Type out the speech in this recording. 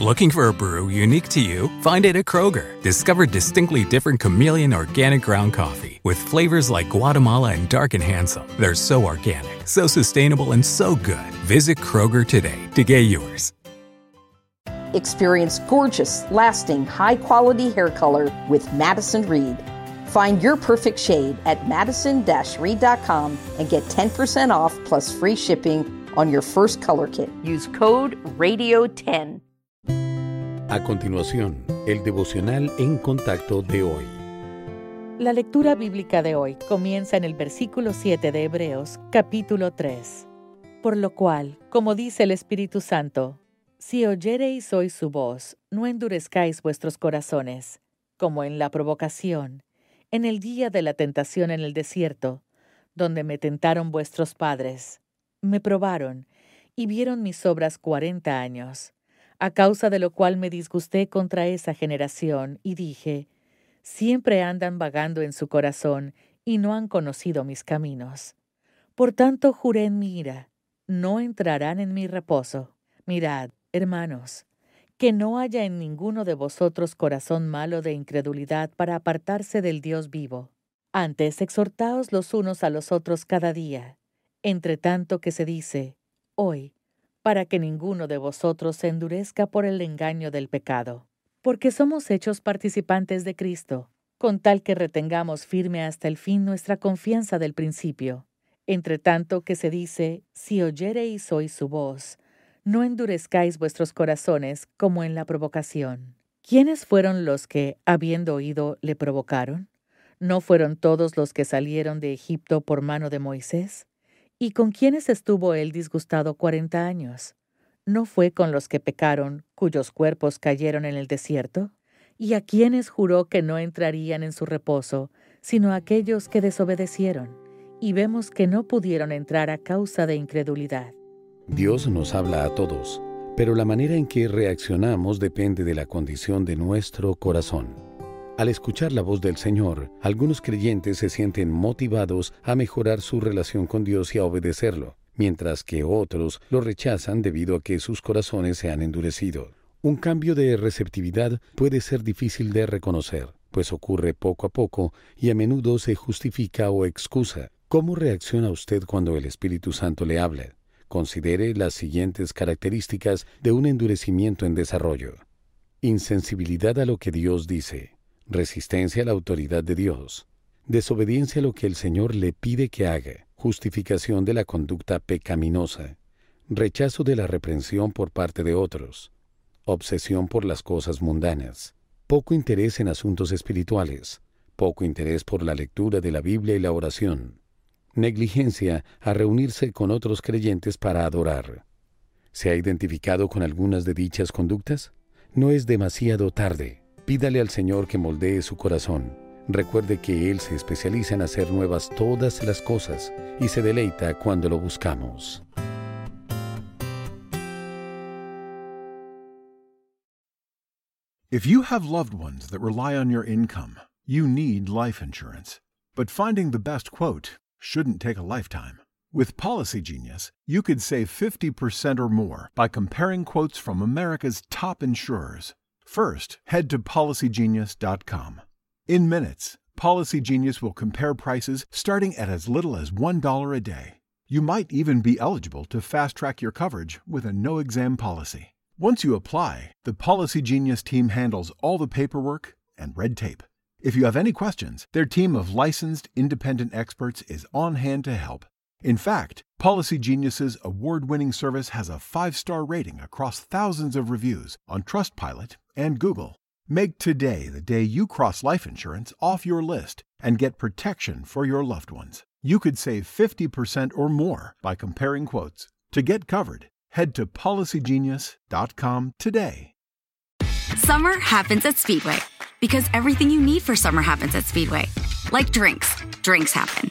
Looking for a brew unique to you? Find it at Kroger. Discover distinctly different chameleon organic ground coffee with flavors like Guatemala and Dark and Handsome. They're so organic, so sustainable, and so good. Visit Kroger today to get yours. Experience gorgeous, lasting, high quality hair color with Madison Reed. Find your perfect shade at madison reed.com and get 10% off plus free shipping on your first color kit. Use code RADIO10. A continuación, el devocional en contacto de hoy. La lectura bíblica de hoy comienza en el versículo 7 de Hebreos, capítulo 3. Por lo cual, como dice el Espíritu Santo, si oyereis hoy su voz, no endurezcáis vuestros corazones, como en la provocación, en el día de la tentación en el desierto, donde me tentaron vuestros padres. Me probaron y vieron mis obras cuarenta años a causa de lo cual me disgusté contra esa generación y dije, siempre andan vagando en su corazón y no han conocido mis caminos. Por tanto juré en mi ira, no entrarán en mi reposo. Mirad, hermanos, que no haya en ninguno de vosotros corazón malo de incredulidad para apartarse del Dios vivo. Antes exhortaos los unos a los otros cada día, entre tanto que se dice, hoy, para que ninguno de vosotros se endurezca por el engaño del pecado, porque somos hechos participantes de Cristo, con tal que retengamos firme hasta el fin nuestra confianza del principio. Entre tanto que se dice, si oyereis hoy su voz, no endurezcáis vuestros corazones como en la provocación. ¿Quiénes fueron los que, habiendo oído, le provocaron? ¿No fueron todos los que salieron de Egipto por mano de Moisés? ¿Y con quiénes estuvo él disgustado cuarenta años? ¿No fue con los que pecaron, cuyos cuerpos cayeron en el desierto? ¿Y a quiénes juró que no entrarían en su reposo, sino a aquellos que desobedecieron? Y vemos que no pudieron entrar a causa de incredulidad. Dios nos habla a todos, pero la manera en que reaccionamos depende de la condición de nuestro corazón. Al escuchar la voz del Señor, algunos creyentes se sienten motivados a mejorar su relación con Dios y a obedecerlo, mientras que otros lo rechazan debido a que sus corazones se han endurecido. Un cambio de receptividad puede ser difícil de reconocer, pues ocurre poco a poco y a menudo se justifica o excusa. ¿Cómo reacciona usted cuando el Espíritu Santo le habla? Considere las siguientes características de un endurecimiento en desarrollo. Insensibilidad a lo que Dios dice resistencia a la autoridad de Dios, desobediencia a lo que el Señor le pide que haga, justificación de la conducta pecaminosa, rechazo de la reprensión por parte de otros, obsesión por las cosas mundanas, poco interés en asuntos espirituales, poco interés por la lectura de la Biblia y la oración, negligencia a reunirse con otros creyentes para adorar. ¿Se ha identificado con algunas de dichas conductas? No es demasiado tarde. Pídale al Señor que moldee su corazón. Recuerde que Él se especializa en hacer nuevas todas las cosas y se deleita cuando lo buscamos. If you have loved ones that rely on your income, you need life insurance. But finding the best quote shouldn't take a lifetime. With Policy Genius, you could save 50% or more by comparing quotes from America's top insurers. First, head to policygenius.com. In minutes, Policy Genius will compare prices starting at as little as $1 a day. You might even be eligible to fast track your coverage with a no exam policy. Once you apply, the Policy Genius team handles all the paperwork and red tape. If you have any questions, their team of licensed independent experts is on hand to help. In fact, Policy Genius's award-winning service has a 5-star rating across thousands of reviews on Trustpilot and Google. Make today the day you cross life insurance off your list and get protection for your loved ones. You could save 50% or more by comparing quotes. To get covered, head to policygenius.com today. Summer happens at Speedway because everything you need for summer happens at Speedway. Like drinks, drinks happen.